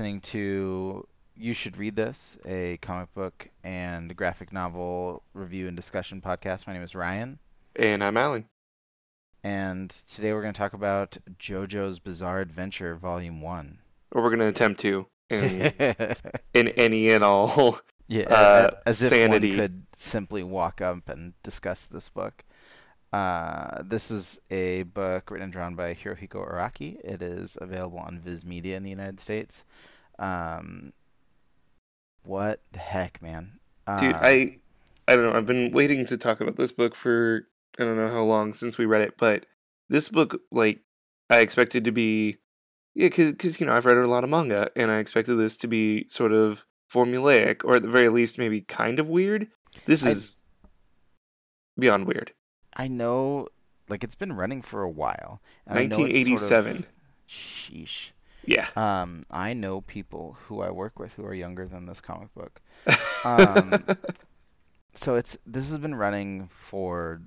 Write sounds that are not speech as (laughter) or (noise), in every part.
Listening to You Should Read This, a comic book and graphic novel review and discussion podcast. My name is Ryan. And I'm Alan. And today we're going to talk about JoJo's Bizarre Adventure Volume 1. Or we're going to attempt to in, (laughs) in any and all yeah, uh, as if sanity. one could simply walk up and discuss this book. Uh, this is a book written and drawn by Hirohiko Araki. It is available on Viz Media in the United States. Um, what the heck, man? Dude, Uh, I I don't know. I've been waiting to talk about this book for I don't know how long since we read it, but this book like I expected to be yeah, cuz cuz you know, I've read a lot of manga and I expected this to be sort of formulaic or at the very least maybe kind of weird. This I- is beyond weird. I know, like it's been running for a while. and I know it's sort of- 1987. sheesh. Yeah. Um, I know people who I work with who are younger than this comic book. (laughs) Um, So it's this has been running for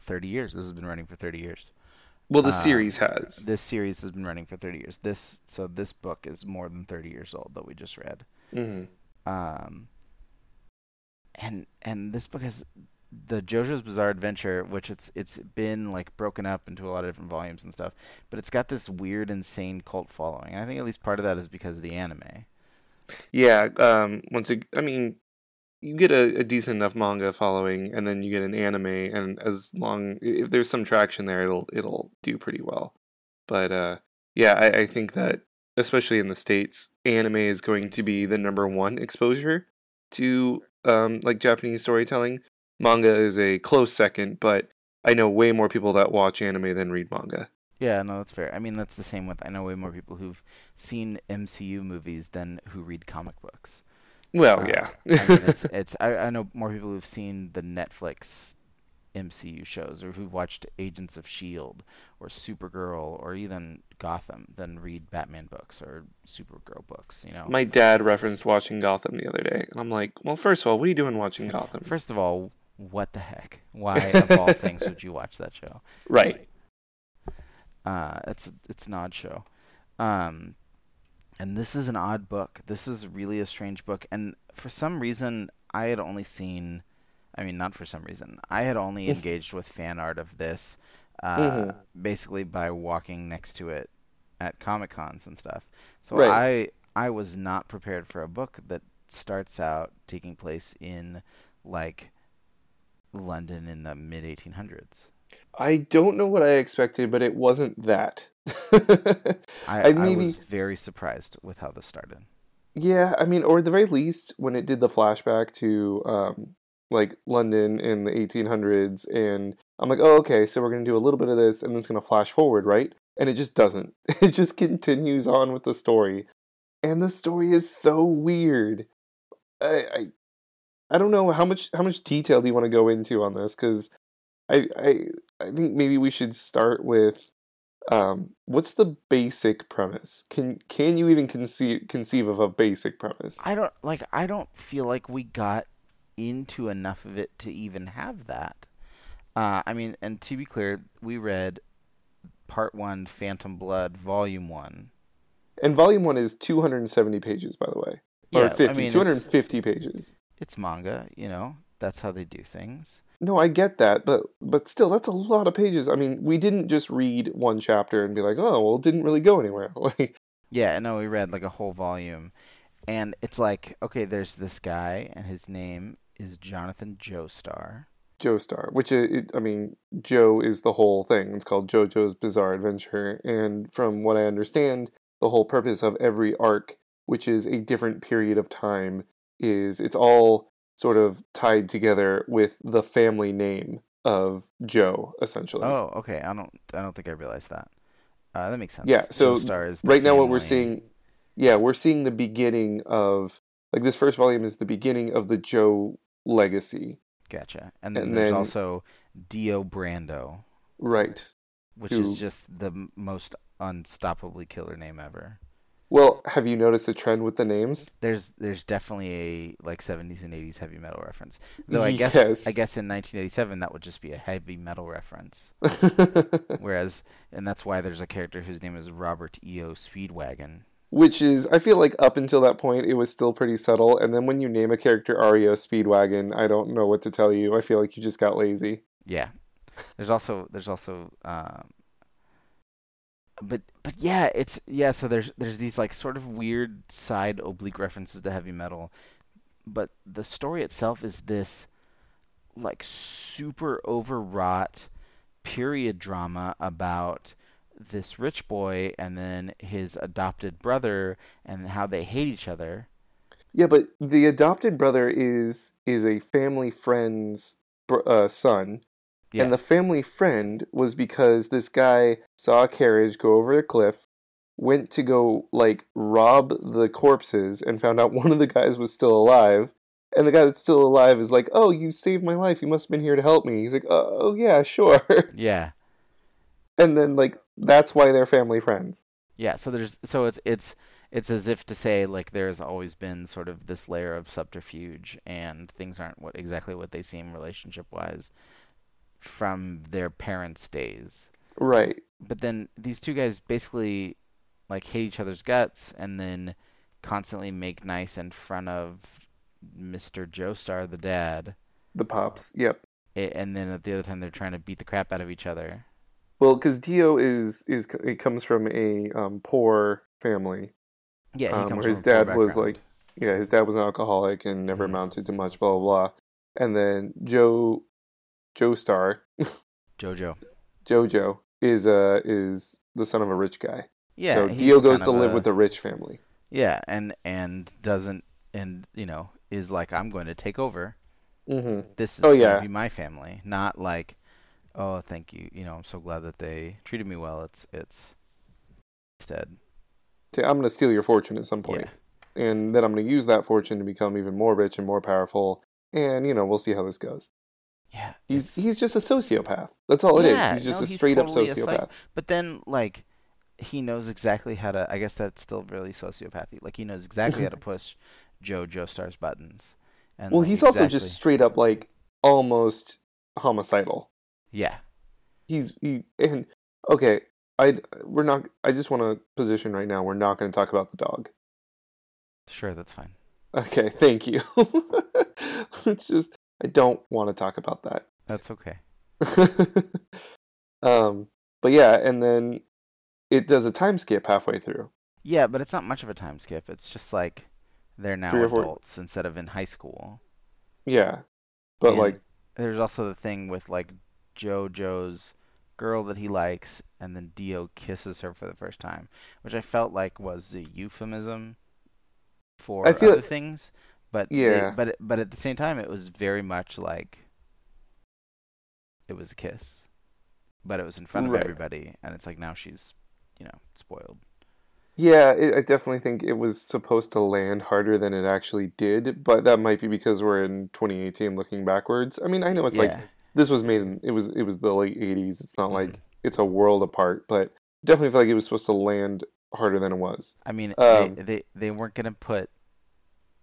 thirty years. This has been running for thirty years. well, the uh, series has. This series has been running for thirty years. This so this book is more than thirty years old that we just read. hmm Um, and and this book has the JoJo's Bizarre Adventure, which it's it's been like broken up into a lot of different volumes and stuff, but it's got this weird, insane cult following. And I think at least part of that is because of the anime. Yeah, um, once it, I mean, you get a, a decent enough manga following, and then you get an anime, and as long if there's some traction there, it'll it'll do pretty well. But uh, yeah, I, I think that especially in the states, anime is going to be the number one exposure to um, like Japanese storytelling. Manga is a close second, but I know way more people that watch anime than read manga. Yeah, no, that's fair. I mean, that's the same with I know way more people who've seen MCU movies than who read comic books. Well, Uh, yeah, I mean, it's (laughs) it's I, I know more people who've seen the Netflix MCU shows or who've watched Agents of Shield or Supergirl or even Gotham than read Batman books or Supergirl books. You know. my dad referenced watching Gotham the other day, and I'm like, well, first of all, what are you doing watching Gotham? First of all, what the heck? (laughs) Why of all things would you watch that show? Right. Uh, it's it's an odd show. Um, and this is an odd book. This is really a strange book. And for some reason, I had only seen. I mean, not for some reason. I had only engaged with fan art of this, uh, Mhm. basically by walking next to it at comic cons and stuff. So Right. I I was not prepared for a book that starts out taking place in like London in the mid 1800s. I don't know what I expected, but it wasn't that. (laughs) I, I I was very surprised with how this started. yeah, I mean, or at the very least, when it did the flashback to um, like London in the 1800s, and I'm like, oh, okay, so we're gonna do a little bit of this, and then it's gonna flash forward, right? And it just doesn't. (laughs) It just continues on with the story, and the story is so weird. I I, don't know how much how much detail do you want to go into on this because I I I think maybe we should start with um what's the basic premise? Can can you even conceive conceive of a basic premise? I don't like. I don't feel like we got into enough of it to even have that. Uh, I mean, and to be clear, we read part one, Phantom Blood, volume one. And volume 1 is 270 pages by the way. Or Yeah, 50, I mean, 250 pages. It's manga. You know, that's how they do things. No, I get that, but but still that's a lot of pages. I mean, we didn't just read one chapter and be like, "Oh, well, it didn't really go anywhere." (laughs) Like Yeah, no, we read like a whole volume, and it's like, okay, there's this guy, and his name is Jonathan Joestar. Joestar, which is, I mean, Joe is the whole thing. It's called JoJo's Bizarre Adventure, and from what I understand, the whole purpose of every arc, which is a different period of time, is it's all sort of tied together with the family name of Joe, essentially. Oh, okay. I don't. I don't think I realized that. Uh, that makes sense. Yeah, so right now what we're seeing, yeah, we're seeing the beginning of like this first volume is the beginning of the Joe legacy, Gotcha. And then and there's then- also Dio Brando, right? which Who- is just the most unstoppably killer name ever. Well, have you noticed a trend with the names? There's there's definitely a like 70s and 80s heavy metal reference. Though I guess Yes. I guess in 1987 that would just be a heavy metal reference. (laughs) Whereas and that's why there's a character whose name is Robert E.O. Speedwagon Which is, I feel like up until that point, it was still pretty subtle. And then when you name a character REO Speedwagon, I don't know what to tell you. I feel like you just got lazy. Yeah. There's also there's also um, but but yeah, it's yeah. So there's there's these like sort of weird side oblique references to heavy metal, but the story itself is this like super overwrought period drama about this rich boy and then his adopted brother and how they hate each other. Yeah, but the adopted brother is is a family friend's uh, son, Yeah. and the family friend was because this guy saw a carriage go over a cliff, went to go like rob the corpses, and found out (laughs) one of the guys was still alive. And the guy that's still alive is like, "Oh, you saved my life. You must have been here to help me." He's like, "Oh, oh yeah, sure." (laughs) yeah. and then like that's why they're family friends. Yeah, so there's so it's it's it's as if to say like there's always been sort of this layer of subterfuge and things aren't what exactly what they seem relationship wise from their parents' days. Right. But then these two guys basically like hate each other's guts and then constantly make nice in front of Mr. Joestar, the dad. The pops. Yep. And then at the other time they're trying to beat the crap out of each other. Well, because Dio is is it comes from a um, poor family. Yeah, he um, comes where his dad was like, yeah, his dad was an alcoholic and never Mhm. amounted to much. Blah blah blah. And then Joe, Joestar, JoJo. Jojo is uh is the son of a rich guy. Yeah, so Dio goes to live a- with the rich family. Yeah, and and doesn't and you know is like I'm going to take over. Mm-hmm. This is Oh, going yeah. to be my family, not like, oh, thank you. You know, I'm so glad that they treated me well. It's it's instead. I'm gonna steal your fortune at some point, and then I'm gonna use that fortune to become even more rich and more powerful. And you know, we'll see how this goes. Yeah, He's he's just a sociopath. That's all it is. Yeah, He's just no, a straight totally up psych- sociopath. But then like he knows exactly how to. I guess that's still really sociopathy. Like he knows exactly how to (laughs) push Joe Joestar's buttons. And well, like, he's also just straight up like almost homicidal. yeah. He's he and okay. I we're not. I just want to position right now. We're not going to talk about the dog. Sure, that's fine. Okay, thank you. (laughs) it's just I don't want to talk about that. (laughs) That's okay. um, but yeah, and then it does a time skip halfway through. Yeah, but it's not much of a time skip. It's just like they're now Three or four- adults instead of in high school. Yeah, but And like there's also the thing with like JoJo's girl that he likes, and then Dio kisses her for the first time, which I felt like was a euphemism for I feel- other things. But they- Yeah. but but at the same time, it was very much like it was a kiss, but it was in front of everybody, and it's like now she's, you know, spoiled. Yeah, it, I definitely think it was supposed to land harder than it actually did, but that might be because we're in 2018 looking backwards. I mean, I know it's like this was made in it was it was the late 80s. It's not Mhm. like it's a world apart, but definitely feel like it was supposed to land harder than it was. I mean, Um, they, they they weren't gonna put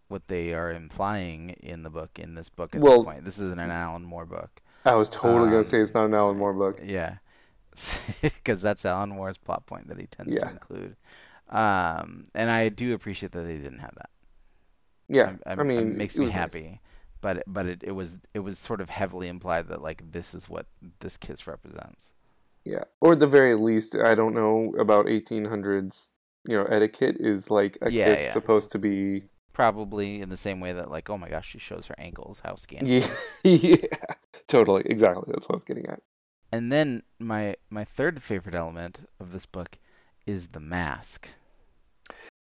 what they are implying in the book in this book at Well- this point. This isn't an Alan Moore book. I was totally Um, gonna say it's not an Alan Moore book. Yeah, (laughs) because that's Alan Moore's plot point that he tends to include. Um, and I do appreciate that they didn't have that. Yeah, I, I mean, it makes it me was nice. happy. But but it, it was it was sort of heavily implied that like this is what this kiss represents. Yeah, or at the very least, I don't know about 1800s. You know, etiquette is like a Yeah, kiss yeah. supposed to be. Probably in the same way that like oh my gosh she shows her ankles how scandalous. Yeah, (laughs) yeah, totally, exactly. That's what I was getting at. And then my my third favorite element of this book is the mask.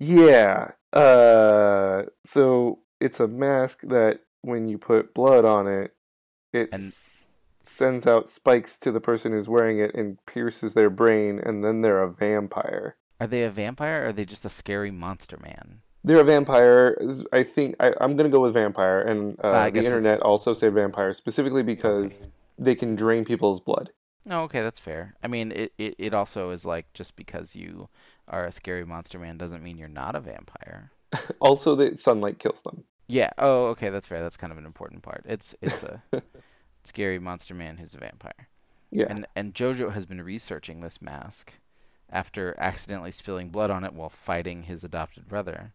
Yeah. Uh so it's a mask that when you put blood on it, it And- s- sends out spikes to the person who's wearing it and pierces their brain and then they're a vampire. Are they a vampire or are they just a scary monster man? They're a vampire. I think I, I'm gonna go with vampire, and uh, I the guess it's- internet also say vampire specifically because they can drain people's blood. Oh, okay, that's fair. I mean, it, it, it also is like just because you are a scary monster man doesn't mean you're not a vampire. (laughs) Also, the sunlight kills them. Yeah. Oh, okay, that's fair. That's kind of an important part. It's it's a (laughs) scary monster man who's a vampire. Yeah. And and JoJo has been researching this mask, after accidentally spilling blood on it while fighting his adopted brother.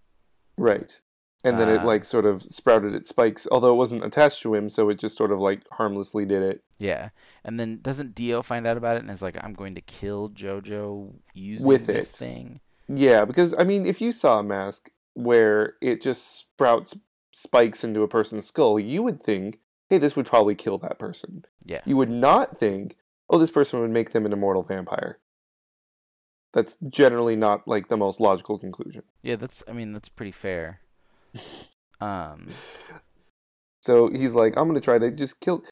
Right. And then it Uh, like sort of sprouted its spikes, although it wasn't attached to him, so it just sort of like harmlessly did it. Yeah, and then doesn't Dio find out about it and is like, "I'm going to kill JoJo using With this it. thing." Yeah, because I mean, if you saw a mask where it just sprouts spikes into a person's skull, you would think, hey, this would probably kill that person. Yeah, You would not think, oh, this person would make them an immortal vampire. That's generally not like the most logical conclusion. yeah. That's I mean that's pretty fair. (laughs) Um, So he's like, I'm gonna try to just kill.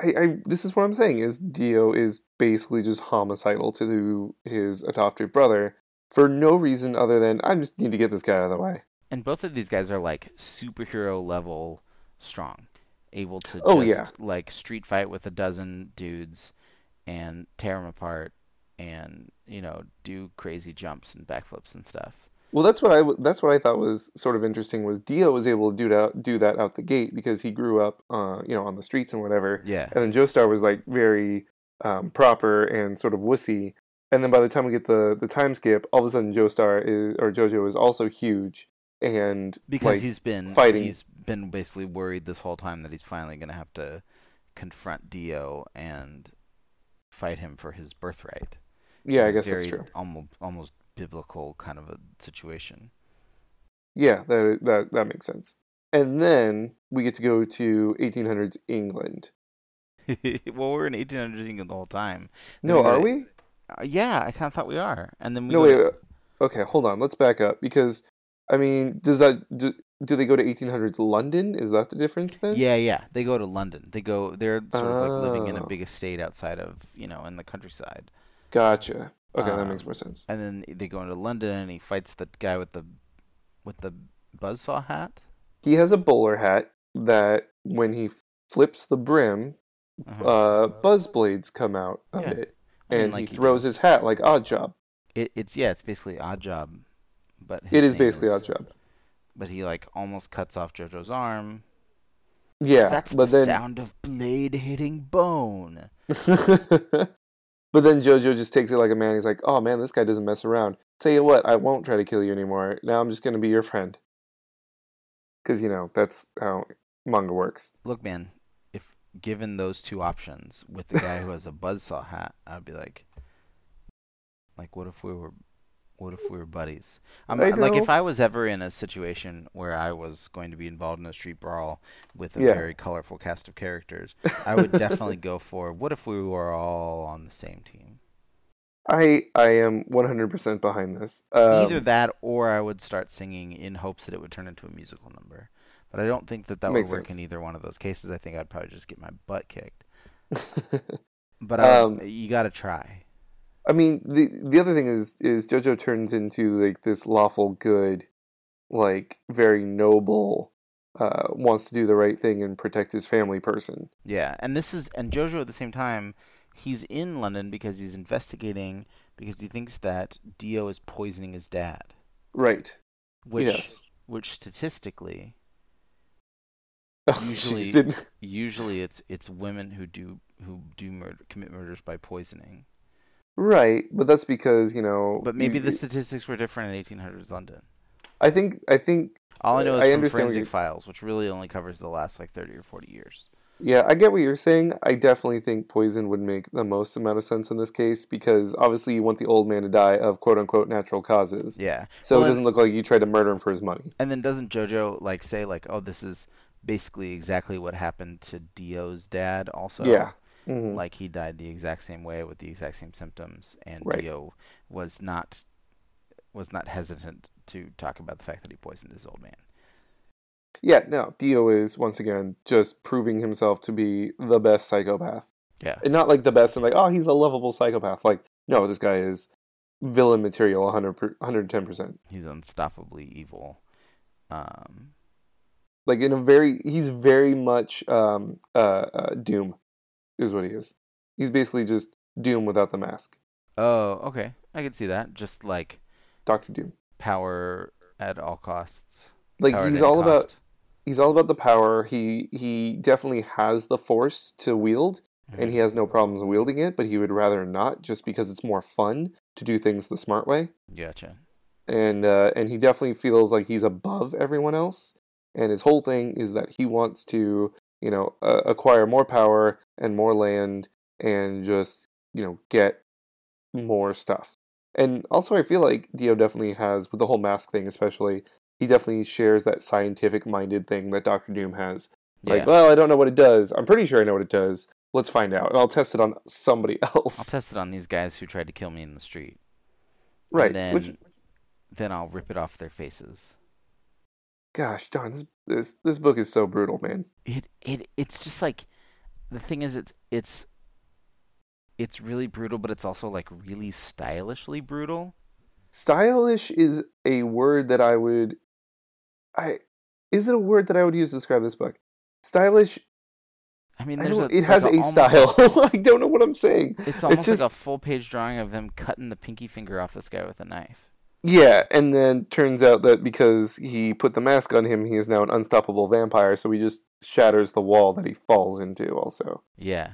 I, I this is what I'm saying is Dio is basically just homicidal to his adoptive brother for no reason other than I just need to get this guy out of the way. and both of these guys are like superhero level strong, able to Oh, just like street fight with a dozen dudes and tear them apart, and you know do crazy jumps and backflips and stuff. Well, that's what I that's what I thought was sort of interesting was Dio was able to do that do that out the gate because he grew up, uh, you know, on the streets and whatever. Yeah, And then Joestar was like very um, proper and sort of wussy. And then by the time we get the the time skip, all of a sudden Joestar is or Jojo is also huge and because like, he's been fighting. He's been basically worried this whole time that he's finally going to have to confront Dio and fight him for his birthright. Yeah, I guess Very that's true. Almost, almost biblical kind of a situation. Yeah, that that that makes sense. And then we get to go to 1800s England. (laughs) well, we're in 1800s England the whole time. No, are to- we? Uh, yeah, I kind of thought we are, and then we No, wait. to- uh, Okay, hold on. Let's back up because I mean, does that do, do they go to 1800s London? Is that the difference then? Yeah, yeah. They go to London. They go. They're sort of like living in a Oh. big estate outside of you know in the countryside. Gotcha. Okay, that makes Um, more sense. And then they go into London, and he fights the guy with the with the buzzsaw hat. He has a bowler hat that when he flips the brim, Uh-huh. uh, buzz blades come out of Yeah. it, I mean, and like he he throws his hat like Oddjob. It, it's yeah, it's basically Oddjob, but It is basically Oddjob. But he like almost cuts off JoJo's arm. Yeah, That's the then sound of blade hitting bone. (laughs) (laughs) but then Jojo just takes it like a man. He's like, "Oh man, this guy doesn't mess around. Tell you what, I won't try to kill you anymore. Now I'm just gonna be your friend." Because you know that's how manga works. Look, man, if given those two options with the guy who has a buzzsaw hat, I'd be like, like, what if we were, what if we were buddies? I'm I like, if. I was ever in a situation where I was going to be involved in a street brawl with a Yeah. very colorful cast of characters, I would definitely go for what if we were all on the same team? I I am 100% behind this. Um, Either that, or I would start singing in hopes that it would turn into a musical number. But I don't think that that would work sense. in either one of those cases. I think I'd probably just get my butt kicked. (laughs) But I, Um, you got to try. I mean, the the other thing is is JoJo turns into like this lawful good, like very noble, uh, wants to do the right thing and protect his family person. Yeah, and this is and Jojo at the same time, he's in London because he's investigating because he thinks that Dio is poisoning his dad, Right. which yes. which statistically (laughs) Oh, usually- usually it's it's women who do who do murder commit murders by poisoning. Right, but that's because you know. But maybe you- the statistics were different in 1800s London. I think I think All I know is I from Forensic Files, which really only covers the last like 30 or 40 years. yeah, I get what you're saying. I definitely think poison would make the most amount of sense in this case because obviously you want the old man to die of quote unquote natural causes. Yeah. So Well, it doesn't look like you tried to murder him for his money. And then doesn't JoJo like say like, "Oh, this is basically exactly what happened to Dio's dad also?" Yeah. Mhm. Like he died the exact same way with the exact same symptoms and Right. Dio was not was not hesitant to talk about the fact that he poisoned his old man. Yeah, no, Dio is once again just proving himself to be the best psychopath. Yeah. And not like the best and like, oh, he's a lovable psychopath. Like, no, this guy is villain material 100 110%. He's unstoppably evil. Um Like in a very he's very much um uh, uh Doom is what he is. He's basically just Doom without the mask. Oh, okay. I can see that. Just like Doctor Doom. power at all costs. Like Power he's all about he's all about the power. He he definitely has the force to wield and he has no problems wielding it, but he would rather not just because it's more fun to do things the smart way, Gotcha. and uh, and he definitely feels like he's above everyone else. And his whole thing is that he wants to, you know, uh, acquire more power and more land, and just you know get more stuff. And also, I feel like Dio definitely has with the whole mask thing, especially. He definitely shares that scientific-minded thing that Doctor Doom has. Like, Yeah. well, I don't know what it does. I'm pretty sure I know what it does. Let's find out. And I'll test it on somebody (laughs) else. I'll test it on these guys who tried to kill me in the street. right. And then, Which, then I'll rip it off their faces. Gosh darn, this, this this book is so brutal, man. It it it's just like the thing is it's it's it's really brutal, but it's also like really stylishly brutal. Stylish is a word that I would, I, is it a word that I would use to describe this book? Stylish. I mean, I a, it has like a style. a- I don't know what I'm saying. it's almost just- like a full page drawing of them cutting the pinky finger off this guy with a knife. Yeah, and then turns out that because he put the mask on him, he is now an unstoppable vampire. So he just shatters the wall that he falls into. Also, Yeah,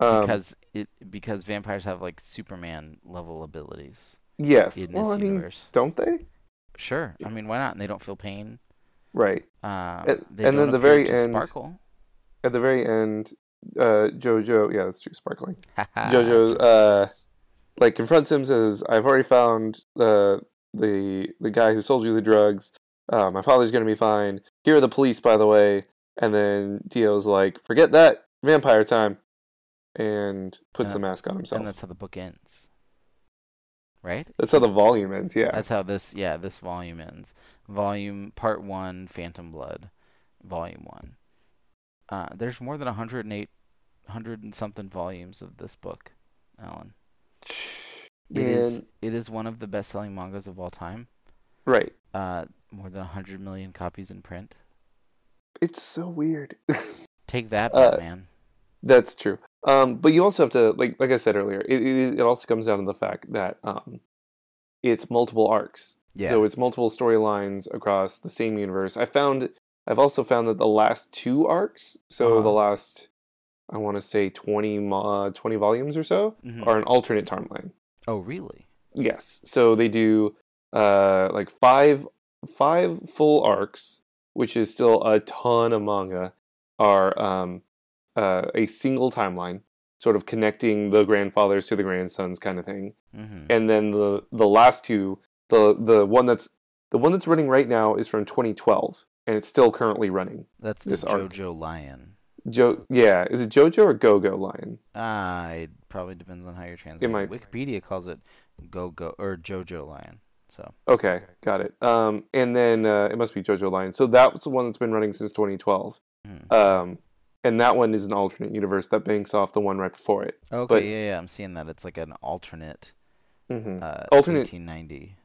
um, because it because vampires have like Superman level abilities yes, in well, this I mean, don't they? Sure, I mean why not? And they don't feel pain. Right. Uh, And- and then the very end- sparkle. At the very end, uh, Jojo, yeah, that's true, sparkling. (laughs) Jojo uh like confronts him says I've already found the the the guy who sold you the drugs. Uh, my father's gonna be fine. Here are the police, by the way. And then Dio's like, forget that, vampire time, and puts And- the mask on himself. and that's how the book ends. Right? That's how the volume ends. Yeah, That's how this yeah, this volume ends. Volume part 1 Phantom Blood. Volume 1. Uh there's more than 108 100 and something volumes of this book, Alan. It is it is one of the best-selling mangas of all time. right. Uh more than 100 million copies in print. It's so weird. (laughs) Take that, Uh, Batman. That's true. Um, but you also have to, like, like I said earlier, it, it, it also comes down to the fact that um, it's multiple arcs. Yeah. So it's multiple storylines across the same universe. I found, I've also found that the last two arcs, so Uh-huh. the last, I want to say 20, mo- uh, 20 volumes or so, Mhm. are an alternate timeline. Oh, really? Yes. So they do uh like five five full arcs, which is still a ton of manga, are um uh a single timeline, sort of connecting the grandfathers to the grandsons kind of thing. Mhm. And then the the last two, the the one that's the one that's running right now is from 2012 and it's still currently running. That's the this arc. JoJolion. Jo yeah, is it JoJo or Go Go Lion? Ah, it probably depends on how you're translating. might- Wikipedia calls it Go Go or JoJolion. So Okay, got it. Um, and then uh, it must be JoJolion. So that's the one that's been running since 2012. mhm. Um, and that one is an alternate universe that banks off the one right before it. okay, but- yeah, yeah, I'm seeing that. It's like an alternate, Mm-hmm. uh, Alternate- 1890.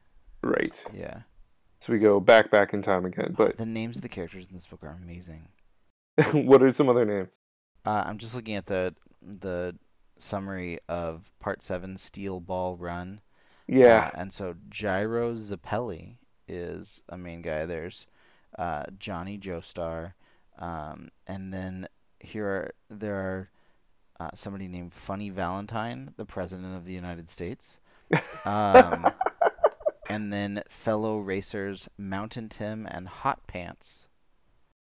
Right. Yeah. So we go back, back in time again. But the names of the characters in this book are amazing. (laughs) what are some other names? Uh, I'm just looking at the the summary of Part Seven, Steel Ball Run. Yeah. Uh, and so Gyro Zeppeli is a main guy. There's uh, Johnny Joestar, um, and then here are there are uh, somebody named Funny Valentine, the president of the United States, um, (laughs) and then fellow racers Mountain Tim and Hot Pants,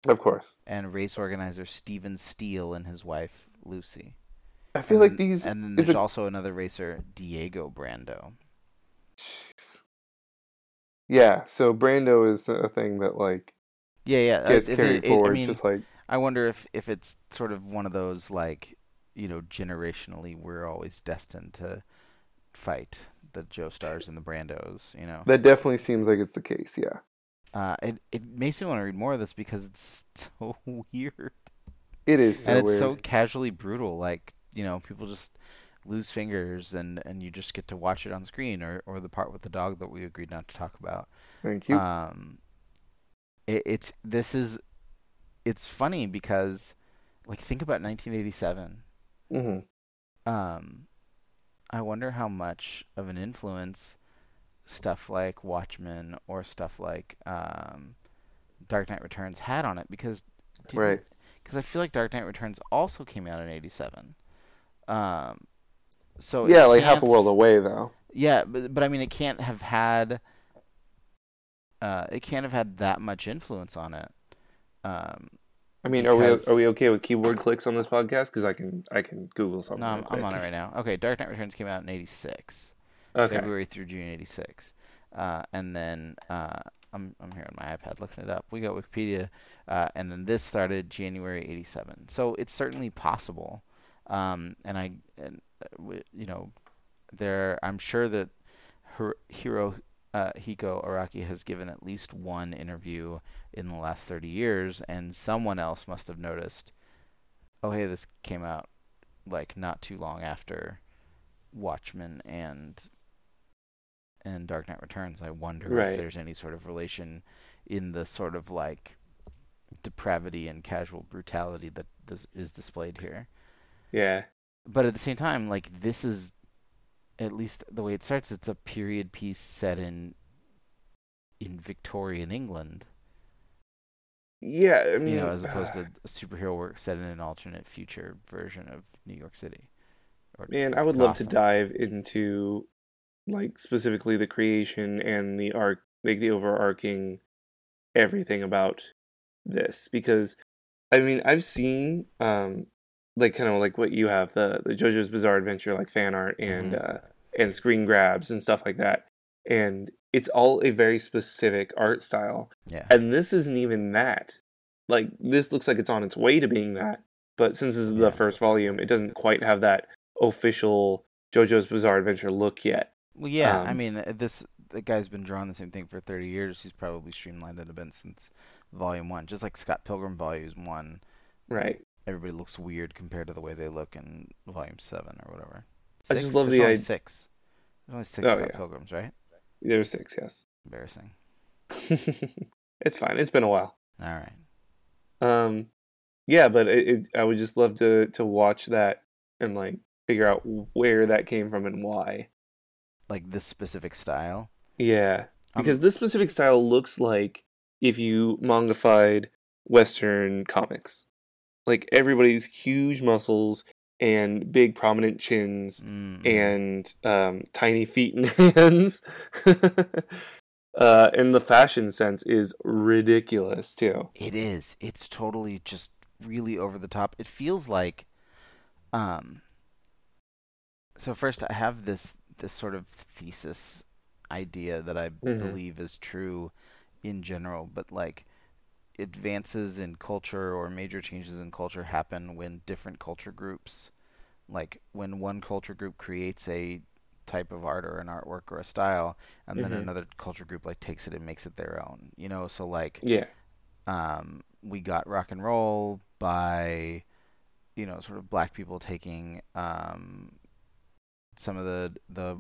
of course. and race organizer Steven Steel and his wife Lucy. I feel and like then- these. and then there's a- also another racer Diego Brando. Jeez. Yeah. So Brando is a thing that like Yeah, yeah. uh, gets it- carried it- it- forward. I mean, just like I wonder if if it's sort of one of those like, you know, generationally we're always destined to fight the Joestars and the Brandos. You know, that definitely seems like it's the case. Yeah. Uh, it it makes me want to read more of this because it's (laughs) so weird It is so and it's weird. so casually brutal. Like you know, people just lose fingers and and you just get to watch it on screen or or the part with the dog that we agreed not to talk about. Thank you. Um, it, it's this is it's funny because like think about 1987. hmm Um, I wonder how much of an influence stuff like Watchmen or stuff like um, Dark Knight Returns had on it because Right. because I feel like Dark Knight Returns also came out in '87. Um, so Yeah, like half a world away though. Yeah, but but I mean, it can't have had. Uh, it can't have had that much influence on it. Um, I mean, are we are we okay with keyboard clicks on this podcast? Because I can I can Google something. no, I'm, I'm on it right now. Okay, Dark Knight Returns came out in '86, Okay. February through June '86, uh, and then uh, I'm I'm here on my iPad looking it up. We got Wikipedia, uh, and then this started January '87. So it's certainly possible, um, and I and uh, you know, there I'm sure that Hir- Hiro uh, Hiko Araki has given at least one interview in the last 30 years, and someone else must have noticed. Oh, hey, this came out like not too long after Watchmen and and Dark Knight Returns. I wonder Right. if there's any sort of relation in the sort of like depravity and casual brutality that this is displayed here. Yeah. But at the same time, like this is at least the way it starts, it's a period piece set in in Victorian England, Yeah. I mean, you know, as opposed to (sighs) a superhero work set in an alternate future version of New York City. Man, I would love to dive into like specifically the creation and the arc, like the overarching everything about this because I mean I've seen um like kind of like what you have the the JoJo's Bizarre Adventure like fan art and uh and screen grabs and stuff like that and it's all a very specific art style Yeah. and this isn't even that like this looks like it's on its way to being that but since this is Yeah. the first volume it doesn't quite have that official JoJo's Bizarre Adventure look yet Well, yeah. I Um, mean, uh, this the guy's been drawing the same thing for 30 years. He's probably streamlined it a bit since Volume One. Just like Scott Pilgrim Volume One, right everybody looks weird compared to the way they look in Volume Seven or whatever. I just Six? love There's the only id- six. There's only six Oh, Scott yeah. Pilgrims, right? there's six yes Embarrassing. (laughs) it's fine it's been a while All right. um yeah but it, it, i would just love to to watch that and like figure out where that came from and why Like this specific style. yeah Um, because this specific style looks like if you mangafied western comics like everybody's huge muscles and big prominent chins mm, and um, tiny feet and (laughs) hands (laughs) uh, and the fashion sense is ridiculous too It is. It's totally just really over the top. It feels like um so first I have this this sort of thesis idea that I Mhm. believe is true in general, but like advances in culture or major changes in culture happen when different culture groups like when one culture group creates a type of art or an artwork or a style and then Mhm. another culture group like takes it and makes it their own you know so like yeah um, we got rock and roll by you know sort of black people taking um, some of the the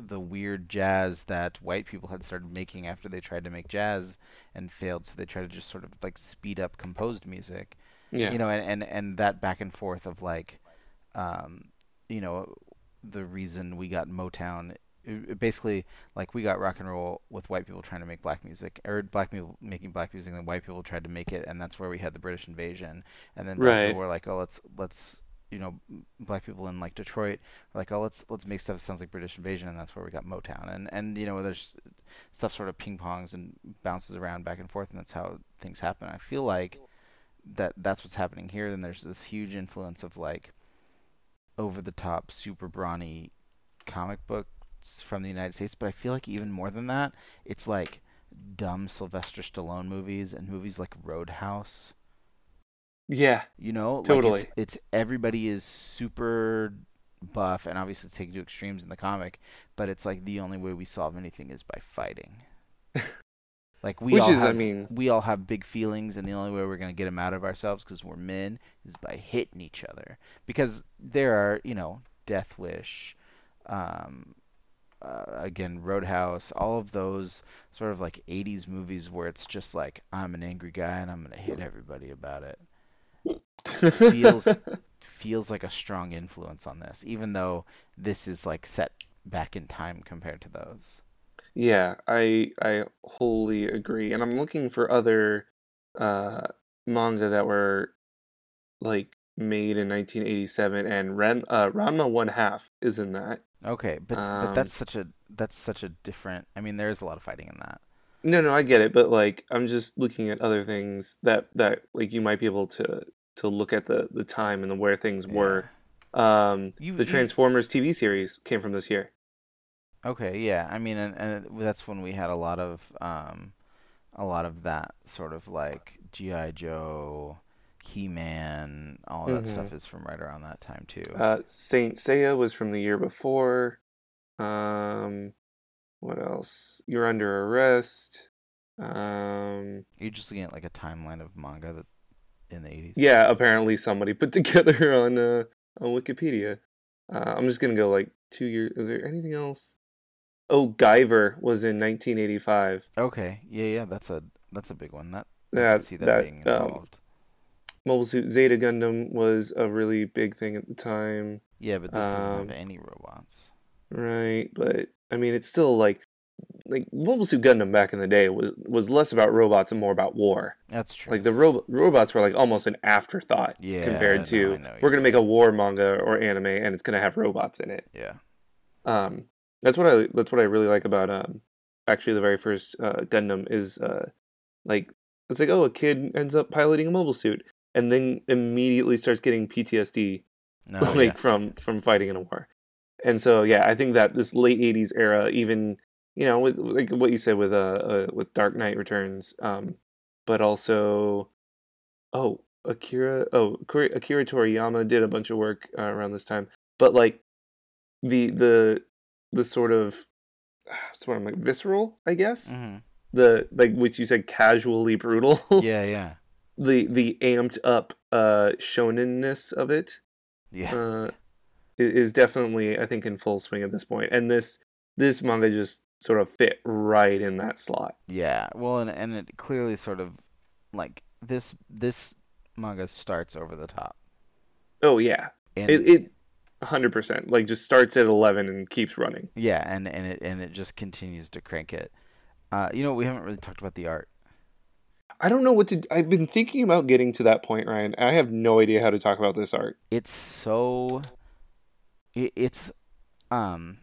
the weird jazz that white people had started making after they tried to make jazz and failed. So they tried to just sort of like speed up composed music. Yeah. You know and, and and that back and forth of like um you know the reason we got motown basically like we got rock and roll with white people trying to make black music or black people making black music and then white people tried to make it and that's where we had the british invasion. And then Right. people were like oh let's let's you know black people in like detroit like oh let's let's make stuff that sounds like british invasion and that's where we got motown and and you know there's stuff sort of ping pongs and bounces around back and forth and that's how things happen i feel like that that's what's happening here. Then there's this huge influence of like over the top, super brawny comic books from the United States. But I feel like even more than that, it's like dumb Sylvester Stallone movies and movies like Roadhouse. Yeah You know, Totally. Like it's, it's everybody is super buff, and obviously taken to extremes in the comic. But it's like the only way we solve anything is by fighting. (laughs) Like we Which all is, I have, mean- we all have big feelings, and the only way we're gonna get them out of ourselves because we're men is by hitting each other. Because there are, you know, Death Wish, um, uh, again Roadhouse, all of those sort of like '80s movies where it's just like I'm an angry guy and I'm gonna hit everybody about it. Feels (laughs) feels like a strong influence on this, even though this is like set back in time compared to those. Yeah, I I wholly agree, and I'm looking for other uh, manga that were like made in 1987, and Ren, uh, Ranma One Half is in that. Okay, but but Um, that's such a that's such a different. I mean, there's a lot of fighting in that. No, no, I get it, but like I'm just looking at other things that that like you might be able to to look at the the time and the where things were. Um, You- the you- Transformers TV series came from this year. Okay, yeah. I mean, and, and that's when we had a lot of um, a lot of that sort of like GI Joe, He Man, all that Mhm. stuff is from right around that time too. Uh, Saint Seiya was from the year before. Um, what else? You're under arrest. Um, You're just looking at like a timeline of manga that in the 80s. yeah, apparently somebody put (laughs) together on uh on Wikipedia. Uh, I'm just gonna go like two years. Is there anything else? Oh, Guyver was in 1985. Okay. Yeah, yeah. That's a that's a big one. That I can see that, that being um, involved. Mobile Suit Zeta Gundam was a really big thing at the time, yeah, but this doesn't um, have any robots. right? But I mean, it's still like like Mobile Suit Gundam back in the day was was less about robots and more about war. That's true. Like the ro- robots were like almost an afterthought Yeah, compared to know we're gonna make a war manga or anime and it's gonna have robots in it. yeah. Um, that's what I that's what I really like about um actually the very first uh, Gundam is uh like it's like oh a kid ends up piloting a mobile suit and then immediately starts getting PTSD No, (laughs) like Oh, yeah. from from fighting in a war. And so yeah, I think that this late '80s era, even you know, with like what you said with uh, uh with Dark Knight Returns, um, but also oh Akira oh Akira Toriyama did a bunch of work uh, around this time, but like the the the sort of sort of like visceral, I guess Mhm. the like which you said casually brutal, (laughs) Yeah, yeah. the the amped up uh shonenness of it Yeah. uh, is definitely I think in full swing at this point, and this this manga just sort of fit right in that slot. Yeah, well, and and it clearly sort of like this this manga starts over the top, Oh yeah, and it it hundred percent like just starts at eleven and keeps running. yeah, and and it and it just continues to crank it. Uh, you know, we haven't really talked about the art. I don't know what to. I've been thinking about getting to that point, Ryan. I have no idea how to talk about this art. It's so, it, it's, um,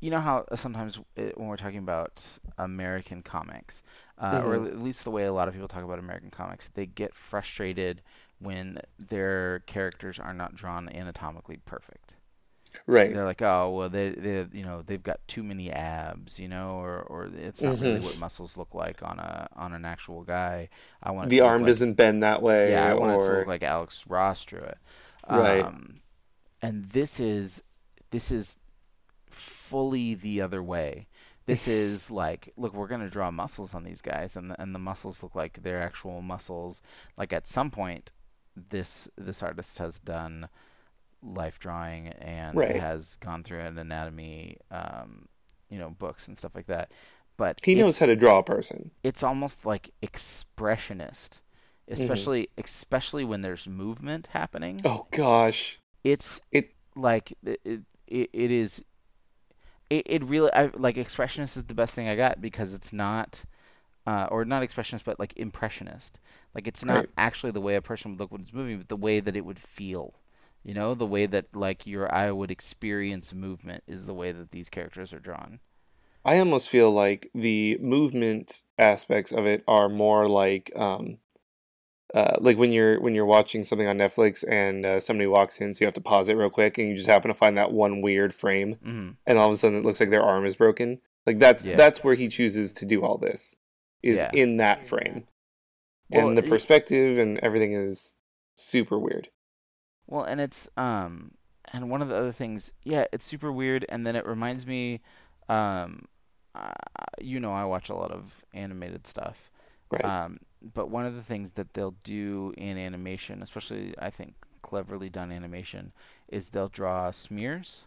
you know how sometimes it, when we're talking about American comics, uh, or Mhm. at least the way a lot of people talk about American comics, they get frustrated when their characters are not drawn anatomically perfect. Right. They're like, oh well, they they you know they've got too many abs, you know, or or it's not really Mhm. what muscles look like on a on an actual guy. I want The arm like- doesn't bend that way. yeah, I want it to or look like Alex Ross drew it. Right. Um, and this is this is fully the other way. This is (laughs) like, look, we're gonna draw muscles on these guys, and the, and the muscles look like they're actual muscles. Like at some point, this this artist has done life drawing and Right. has gone through an anatomy, um, you know, books and stuff like that. But he knows how to draw a person. it's almost like expressionist especially especially when there's movement happening Oh gosh. it's It- like it, it, it is it, it really I, like expressionist is the best thing i got because it's not uh, or not expressionist but like impressionist. Like it's not Right. actually the way a person would look when it's moving but the way that it would feel. You know the way that like your eye would experience movement is the way that these characters are drawn. I almost feel like the movement aspects of it are more like um uh, like when you're when you're watching something on Netflix and uh, somebody walks in, so you have to pause it real quick, and you just happen to find that one weird frame, hmm and all of a sudden it looks like their arm is broken. Like that's Yeah. that's where he chooses to do all this, is Yeah. in that frame, Well, and the perspective and everything is super weird. Well, and it's um and one of the other things, yeah, it's super weird and then it reminds me um uh, you know, I watch a lot of animated stuff. Right. Um but one of the things that they'll do in animation, especially I think cleverly done animation, is they'll draw smears.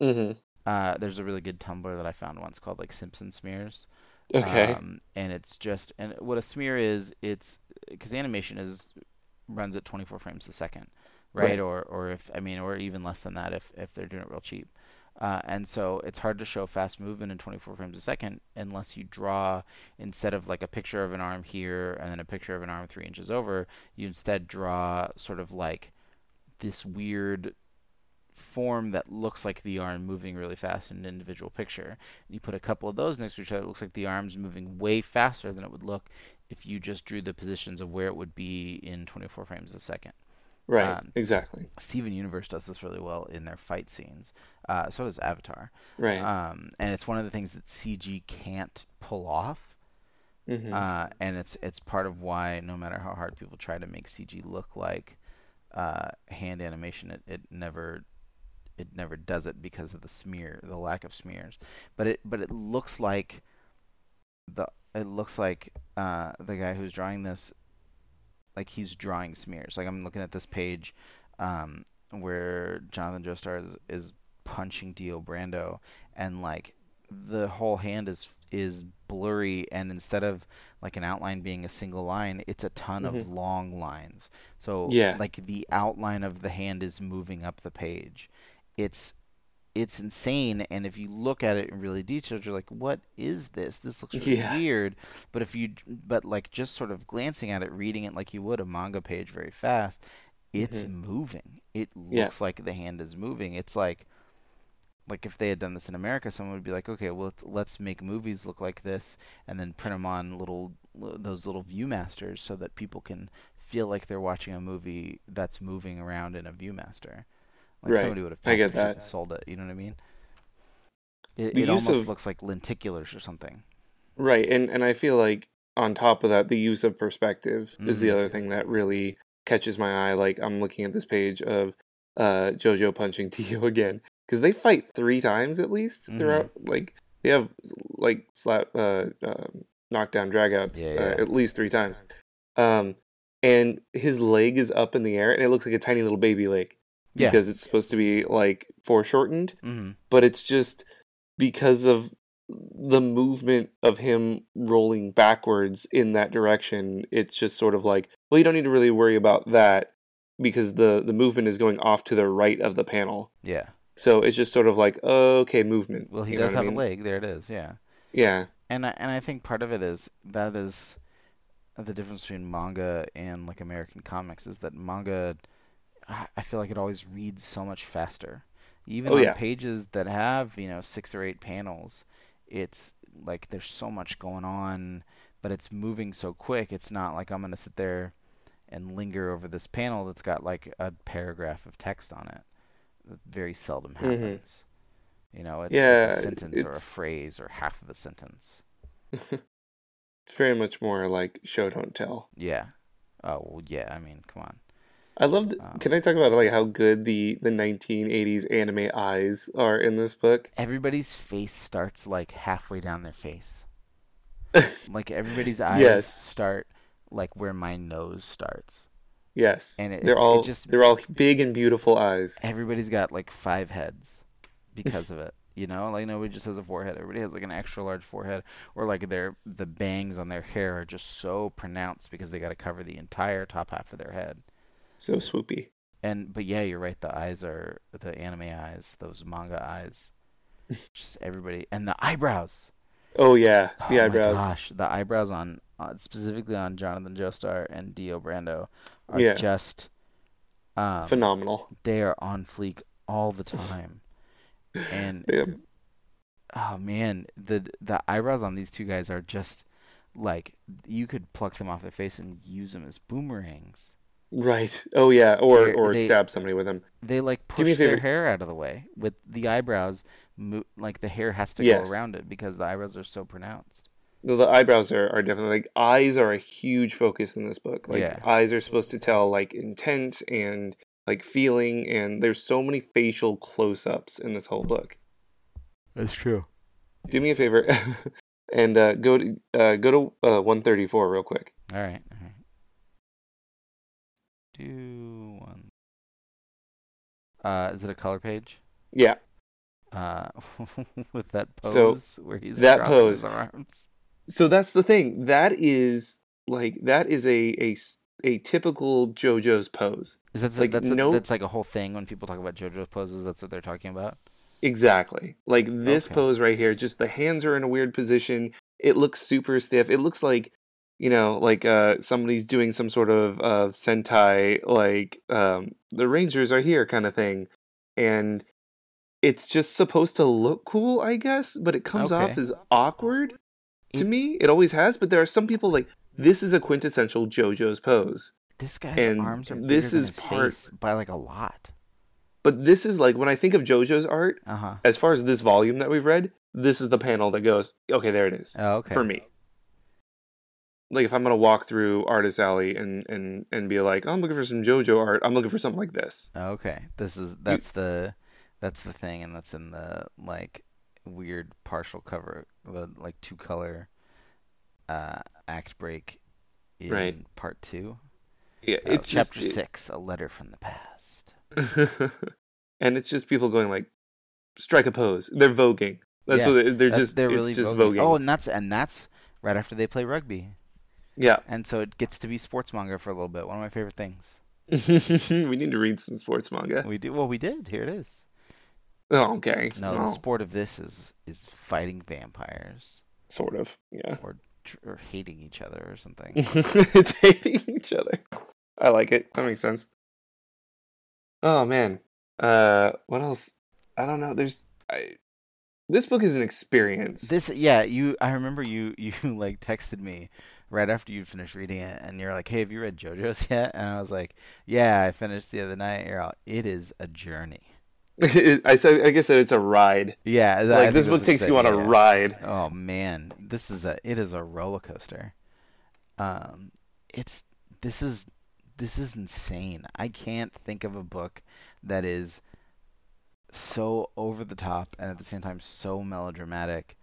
mm-hmm. Uh there's a really good Tumblr that I found once called like Simpson smears. Okay. Um, and it's just and what a smear is, it's because animation is runs at 24 frames a second, right? Right. Or or if I mean, or even less than that if if they're doing it real cheap. Uh, and so it's hard to show fast movement in 24 frames a second unless you draw instead of like a picture of an arm here and then a picture of an arm three inches over. You instead draw sort of like this weird form that looks like the arm moving really fast in an individual picture. And You put a couple of those next to each other, it looks like the arm's moving way faster than it would look if you just drew the positions of where it would be in 24 frames a second. Right. Um, exactly. Steven Universe does this really well in their fight scenes. Uh, so does Avatar. Right. Um, and it's one of the things that CG can't pull off. hmm Uh, and it's it's part of why no matter how hard people try to make CG look like uh, hand animation, it, it never it never does it because of the smear, the lack of smears. But it but it looks like the it looks like uh, the guy who's drawing this like he's drawing smears. Like I'm looking at this page um, where Jonathan Joestar is, is punching Dio Brando, and like the whole hand is is blurry, and instead of like an outline being a single line, it's a ton of Mhm. long lines. So Yeah. like the outline of the hand is moving up the page. It's it's insane, and if you look at it in really detail, you're like, "What is this? This looks really Yeah. weird." But if you, but like just sort of glancing at it, reading it like you would a manga page very fast, it's Mhm. moving. It looks Yeah. like the hand is moving. It's like, like if they had done this in America, someone would be like, "Okay, well, let's- let's make movies look like this, and then print them on little those little ViewMasters so that people can feel like they're watching a movie that's moving around in a ViewMaster." Like Right. somebody would have I get that. sold it. You know what I mean? It, it almost of- looks like lenticulars or something. Right, and and I feel like on top of that, the use of perspective is the Mhm. other thing that really catches my eye. Like I'm looking at this page of uh JoJo punching (laughs) Dio again because they fight three times at least Mhm. throughout. Like they have like slap uh, um knockdown dragouts Yeah, uh, at least three times. Um, and his leg is up in the air, and it looks like a tiny little baby leg Yeah. because it's supposed to be like foreshortened hmm but it's just because of the movement of him rolling backwards in that direction it's just sort of like well you don't need to really worry about that because the the movement is going off to the right of the panel Yeah. so it's just sort of like okay movement Well, he you does what I have mean? a leg. There it is. Yeah. yeah and I, and I think part of it is that is the difference between manga and like American comics is that manga I I feel like it always reads so much faster. Even Oh, on yeah. pages that have, you know, 6 or 8 panels, it's like there's so much going on, but it's moving so quick. It's not like I'm going to sit there and linger over this panel that's got like a paragraph of text on it. That very seldom Mhm. happens. You know, it's, Yeah, it's a sentence or a phrase or half of a sentence. (laughs) it's very much more like show don't tell Yeah. Oh well, yeah. I mean, come on. I love. The, Um, can I talk about like how good the the 1980s anime eyes are in this book? Everybody's face starts like halfway down their face. (laughs) Like everybody's eyes Yes. start like where my nose starts. yes, And it- they're it's- it all just- they're all big and beautiful eyes. Everybody's got like five heads because of it. You know, like nobody just has a forehead. Everybody has like an extra large forehead, or like their the bangs on their hair are just so pronounced because they got to cover the entire top half of their head. So swoopy. And but yeah, you're right. The eyes are the anime eyes, those manga eyes. (laughs) Just everybody, and the eyebrows. Oh yeah, Oh the my eyebrows. gosh, the eyebrows on uh, specifically on Jonathan Joestar and Dio Brando are Yeah. just um, Phenomenal. they are on fleek all the time. (laughs) And Yeah. oh man, the the eyebrows on these two guys are just like you could pluck them off their face and use them as boomerangs. Right. Oh yeah, or They're- or they- stab somebody with them. They like Do me a push their favor. hair out of the way with the eyebrows. Mo- like the hair has to Yes. go around it because the eyebrows are so pronounced. The, the eyebrows are, are definitely like eyes are a huge focus in this book. Like Yeah. eyes are supposed to tell like intent and like feeling and there's so many facial close-ups in this whole book. That's true. Do me a favor (laughs) and uh, go to uh, go to uh, 134 real quick. All right. All right. Do one. Uh, is it a color page? Yeah. Uh, (laughs) with that So, pose where he's that crossing his pose. arms. So that's the thing. That is like that is a a a typical JoJo's pose. Is that Like, that's no- a, that's like a whole thing when people talk about JoJo's poses? That's what they're talking about. Exactly. Like this Okay. pose right here, just the hands are in a weird position. It looks super stiff. It looks like, you know, like uh somebody's doing some sort of uh Sentai like um the Rangers are here kind of thing. And it's just supposed to look cool, I guess, but it comes off as awkward to me. It always has, but there are some people like this is a quintessential JoJo's pose. This guy's And arms are this is part- by like a lot. But this is like when I think of JoJo's art, Uh huh. as far as this volume that we've read, this is the panel that goes, okay, there it is. Oh, okay. For me. Like if I'm gonna walk through Artist Alley and and and be like, oh, I'm looking for some JoJo art, I'm looking for something like this. Okay. This is that's the that's the thing, and that's in the like weird partial cover, the like two color uh act break in Right. part two. Yeah, Uh, it's just chapter six, a letter from the past. (laughs) and it's just people going like, strike a pose. They're voguing. That's Yeah, what they- they're That's- just. they're it's really just voguing. voguing. Oh, and that's and that's right after they play rugby, yeah. and so it gets to be sports manga for a little bit. One of my favorite things. (laughs) we need to read some sports manga. We do well. We did. Here it is. Oh, okay. No, the sport of this is is fighting vampires sort of. Yeah. or or hating each other or something. (laughs) it's hating each other. I like it. That makes sense. Oh man. Uh what else? I don't know. There's I this book is an experience. This, yeah, you. I remember you. (laughs) You like texted me right after you'd finished reading it, and you're like, "Hey, have you read JoJo's (laughs) yet?" And I was like, "Yeah, I finished the other night." You're out. It is a journey. (laughs) I said I guess that it's a ride. Yeah, that- Like this book takes you on a ride. Oh man, this is a. It is a roller coaster. Um, it's this is this is insane. I can't think of a book that is so over the top and at the same time so melodramatic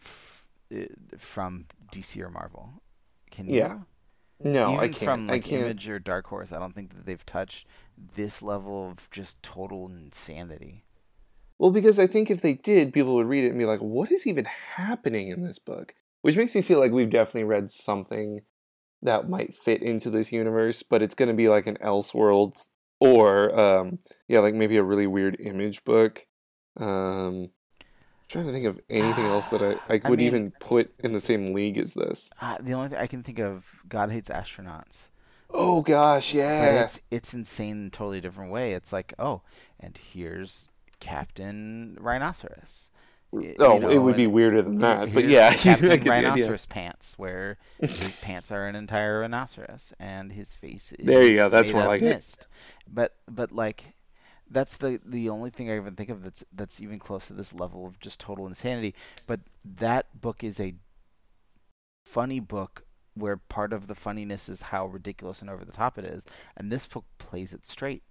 f- eh, from DC or Marvel. Can you? Yeah. No, Even I can't. from like I can't. Image or Dark Horse, I don't think that they've touched this level of just total insanity. Well, because I think if they did, people would read it and be like, "What is even happening in this book?" Which makes me feel like we've definitely read something that might fit into this universe, but it's going to be like an Elseworlds or, um, yeah, like maybe a really weird image book. Um, trying to think of anything else that I, I (sighs) I would mean- even put in the same league as this. Uh, the only thing I can think of, God hates astronauts. Oh gosh, but yeah. it's it's insane in a totally different way. It's like, oh, and here's Captain Rhinoceros. oh, you know, it would be weirder than that, but yeah, (laughs) Captain get the idea. Rhinoceros pants, where his (laughs) pants are an entire rhinoceros, and his face is There you go, that's more like of it. But but like, that's the the only thing I even think of that's that's even close to this level of just total insanity. But that book is a funny book where part of the funniness is how ridiculous and over the top it is, and this book plays it straight.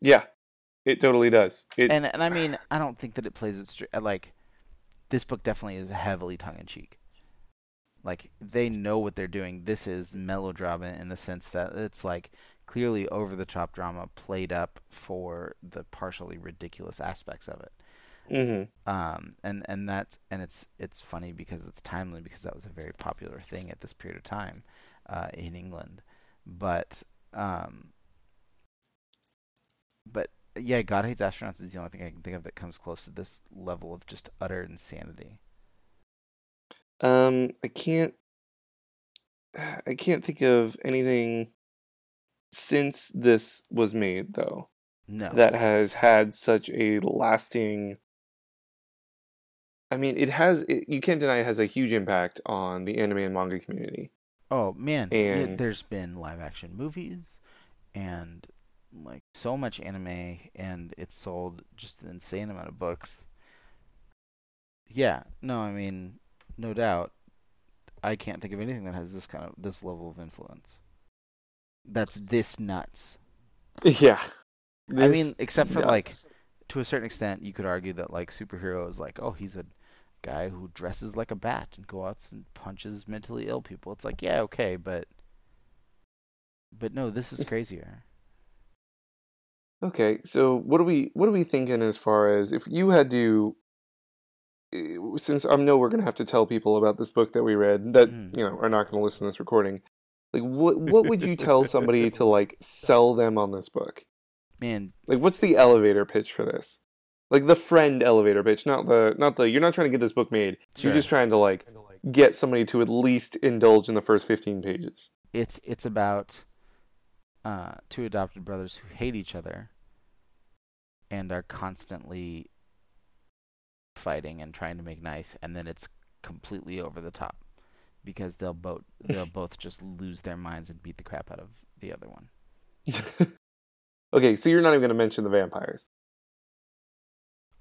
Yeah, it totally does. It, and and I mean, I don't think that it plays it straight. Uh, like, this book definitely is heavily tongue in cheek. Like they know what they're doing. This is melodrama in the sense that it's like clearly over the top drama played up for the partially ridiculous aspects of it. mhm. Um, and and that's and it's it's funny because it's timely because that was a very popular thing at this period of time uh, in England. But um, but yeah, God hates astronauts is the only thing I can think of that comes close to this level of just utter insanity. Um, I can't. I can't think of anything since this was made though No, that has had such a lasting. I mean, it has. It, you can't deny it has a huge impact on the anime and manga community. Oh man, And- there's been live action movies and like so much anime and it's sold just an insane amount of books. Yeah, no, I mean, no doubt. I can't think of anything that has this kind of this level of influence. That's this nuts. Yeah, I mean, except for like to a certain extent, you could argue that like superhero is like, oh, he's a guy who dresses like a bat and goes out and punches mentally ill people. It's like, yeah, okay, but but no, this is crazier. Okay, so what are we what are we thinking as far as if you had to eh, since I know we're gonna have to tell people about this book that we read that Mm. you know are not gonna listen to this recording, like what what would you tell somebody to like sell them on this book? Man, Like what's the elevator pitch for this? like the friend elevator pitch, not the not the. You're not trying to get this book made. Sure. You're just trying to like get somebody to at least indulge in the first 15 pages. It's it's about uh, two adopted brothers who hate each other and are constantly fighting and trying to make nice, and then it's completely over the top because they'll both they'll (laughs) both just lose their minds and beat the crap out of the other one. (laughs) okay, so you're not even going to mention the vampires.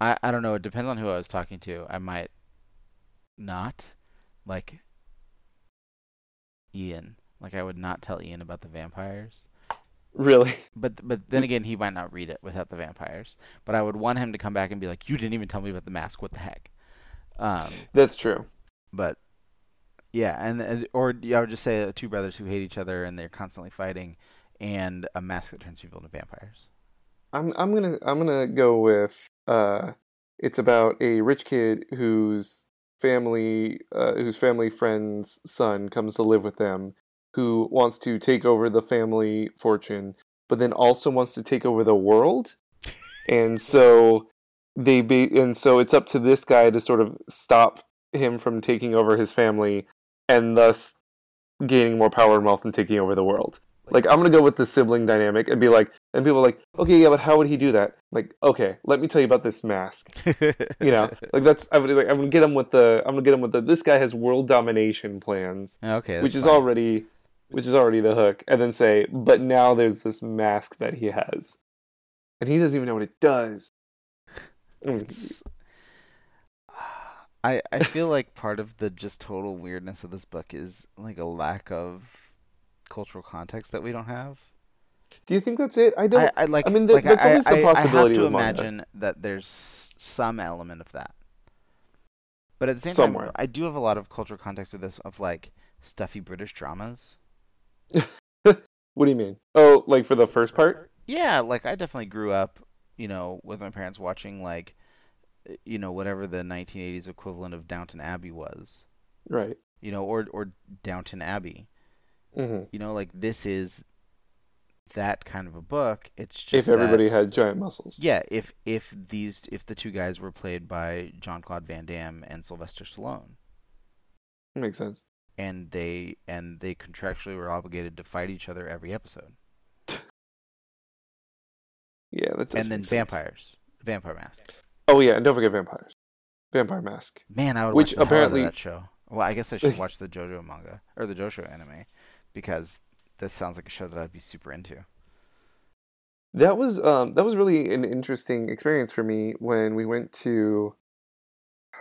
I I don't know. It depends on who I was talking to. I might not like Ian. Like I would not tell Ian about the vampires. Really? But but then again, he might not read it without the vampires. But I would want him to come back and be like, "You didn't even tell me about the mask. What the heck?" Um, That's true. but yeah, and, and or yeah, I would just say uh, two brothers who hate each other and they're constantly fighting, and a mask that turns people into vampires. I'm I'm gonna I'm gonna go with uh, it's about a rich kid whose family uh, whose family friend's son comes to live with them, who wants to take over the family fortune, but then also wants to take over the world, and (laughs) so they be and so it's up to this guy to sort of stop him from taking over his family, and thus gaining more power and wealth and taking over the world. Like I'm gonna go with the sibling dynamic and be like, and people are like, okay, yeah, but how would he do that? Like, okay, let me tell you about this mask. (laughs) You know, like that's I'm gonna like I'm gonna get him with the I'm gonna get him with the this guy has world domination plans, okay, which is fine. already which is already the hook, and then say, but now there's this mask that he has, and he doesn't even know what it does. (laughs) It's I I feel like part of the just total weirdness of this book is like a lack of cultural context that we don't have. Do you think that's it? I don't. I, I like. I mean, th- like, that's I, always the I- I possibility have to with manga. imagine that there's some element of that, but at the same Somewhere. time, I do have a lot of cultural context with this of like stuffy British dramas. (laughs) What do you mean? Oh, like for the first part? Yeah, like I definitely grew up, you know, with my parents watching like, you know, whatever the 1980s equivalent of Downton Abbey was, Right. you know, or or Downton Abbey. hmm You know, like this is that kind of a book. It's just If that- everybody had giant muscles. yeah, if if these if the two guys were played by Jean Claude Van Damme and Sylvester Stallone, Makes sense. and they and they contractually were obligated to fight each other every episode, (laughs) Yeah, that does and then sense. vampires, vampire mask. Oh yeah, and don't forget vampires. Vampire Mask. Man, I would Which watch apparently- hell out of that show. Well, I guess I should (laughs) watch the JoJo manga or the JoJo anime because this sounds like a show that I'd be super into. That was um that was really an interesting experience for me when we went to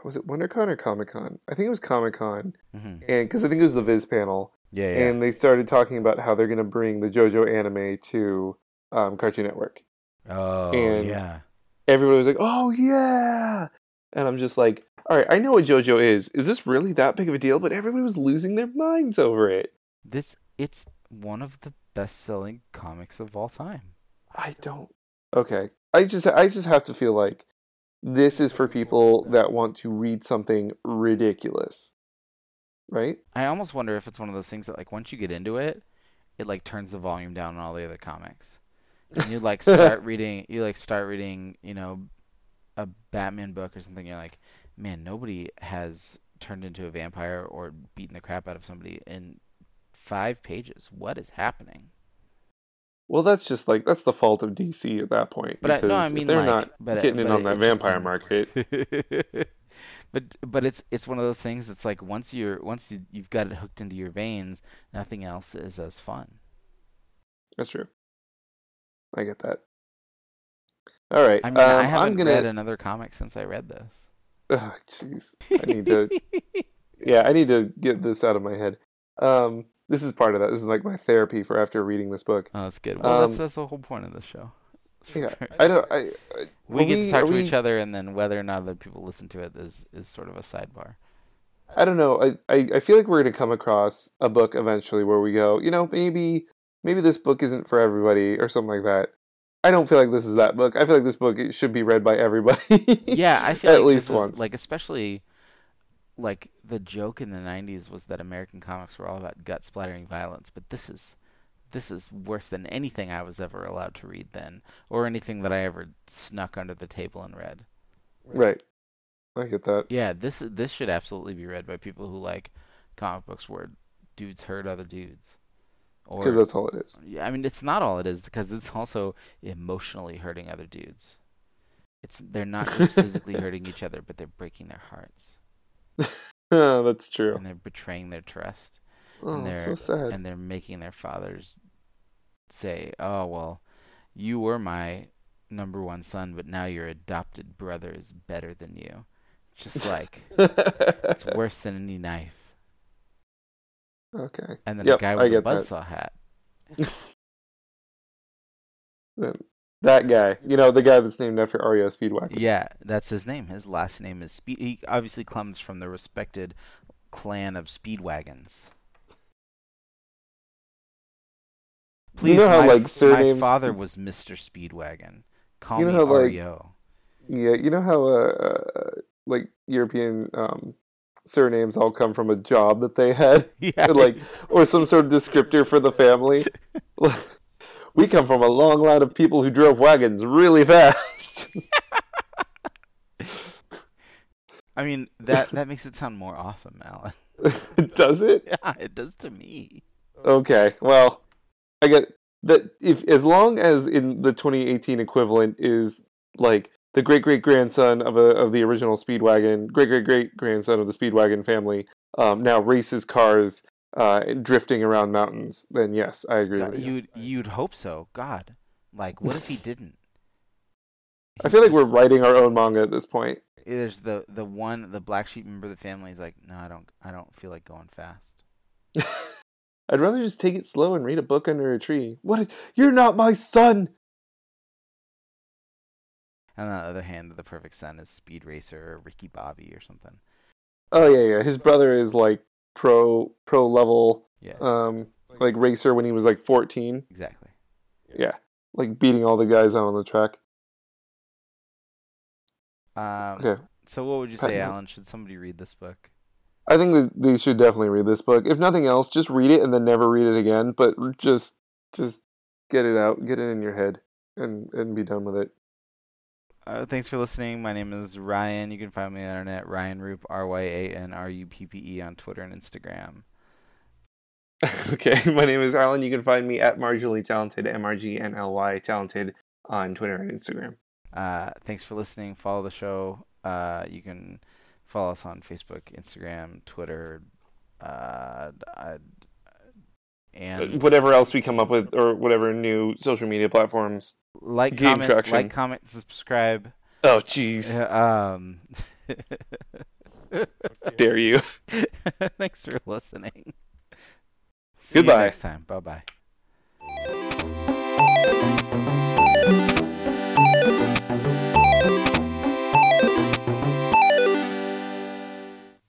was it WonderCon or Comic Con? I think it was Comic Con, hmm and because I think it was the Viz panel, Yeah, yeah. and they started talking about how they're going to bring the JoJo anime to um, Cartoon Network. oh, and- yeah. Everybody was like, "Oh yeah," and I'm just like, "All right, I know what JoJo is. Is this really that big of a deal?" But everybody was losing their minds over it. This it's one of the best-selling comics of all time. I don't. Okay, I just I just have to feel like this is for people that want to read something ridiculous, right? I almost wonder if it's one of those things that like once you get into it, it like turns the volume down on all the other comics. And you like start reading you like start reading, you know, a Batman book or something, you're like, Man, nobody has turned into a vampire or beaten the crap out of somebody in five pages. What is happening? Well, that's just like that's the fault of DC at that point. But I, no, I mean they're like not but getting in but on that vampire market. (laughs) but but it's it's one of those things that's like once you're once you you've got it hooked into your veins, nothing else is as fun. That's true. I get that. All right, I mean, I um, haven't I'm gonna. read another comic since I read this. Ugh, (laughs) Jeez, I need to. (laughs) yeah, I need to get this out of my head. Um, this is part of that. This is like my therapy for after reading this book. Oh, that's good. Well, that's Um, that's the whole point of the show. Yeah, I don't. I, I we get to talk to we- each other, and then whether or not other people listen to it is is sort of a sidebar. I don't know. I, I, I feel like we're going to come across a book eventually where we go, you know, maybe maybe this book isn't for everybody or something like that. I don't feel like this is that book. I feel like this book should be read by everybody. (laughs) Yeah, I feel At like least this is- once. like especially like the joke in the '90s was that American comics were all about gut splattering violence, but this is this is worse than anything I was ever allowed to read then, or anything that I ever snuck under the table and read. Right. I get that. Yeah, this this should absolutely be read by people who like comic books where dudes hurt other dudes. Because that's all it is. yeah, I mean it's not all it is because it's also emotionally hurting other dudes. It's they're not just physically (laughs) hurting each other, but they're breaking their hearts Oh, (laughs) that's true. and they're betraying their trust Oh, and they're so sad. and they're making their fathers say, "Oh well, you were my number one son, but now your adopted brother is better than you." Just like (laughs) it's worse than any knife. Okay. And then Yep, the guy with that. buzzsaw hat. Then (laughs) That guy, you know, the guy that's named after REO Speedwagon. Yeah, that's his name. His last name is Speed. He obviously comes from the respected clan of Speedwagons. Please, know how, my, like, surnames- my father was Mr. Speedwagon. Call You know me how, like, Yeah, you know how uh, uh like European um surnames all come from a job that they had, (laughs) yeah, (laughs) like or some sort of descriptor for the family. (laughs) we come from a long line of people who drove wagons really fast. I mean that that makes it sound more awesome, Alan. Does it? Yeah, it does to me. Okay. Well, I get that if as long as in the 2018 equivalent is like the great great grandson of a of the original Speedwagon, great great great grandson of the Speedwagon family, um, now races cars uh, drifting around mountains, then yes, I agree God, with you. you'd you'd hope so. God, like what if he (laughs) didn't? I He feel like we're writing our own manga at this point. There's the the one the black sheep member of the family is like, no, I don't I don't feel like going fast. (laughs) I'd rather just take it slow and read a book under a tree. What? You're not my son. And on the other hand, the perfect son is Speed Racer or Ricky Bobby or something. Oh yeah, yeah. His brother is like pro pro level Yeah, um like racer when he was like 14 exactly. yeah like beating all the guys out on the track Um, okay So what would you say, Alan? Should somebody read this book? i think that they should definitely read this book if nothing else just read it and then never read it again but just just get it out get it in your head and and be done with it Uh, thanks for listening. My name is Ryan. You can find me on the internet, Ryan Ruppe, R Y A N R U P P E on Twitter and Instagram. (laughs) okay (laughs) my name is alan you can find me at marginally talented m-r-g-n-l-y talented on twitter and instagram Uh, thanks for listening. Follow the show. Uh, you can follow us on Facebook, Instagram, Twitter, uh, uh, and whatever else we come up with or whatever new social media platforms like, gain comment, traction. like, comment, subscribe. oh jeez um, dare you (laughs) thanks for listening. (laughs) See you Goodbye. next time. Bye bye.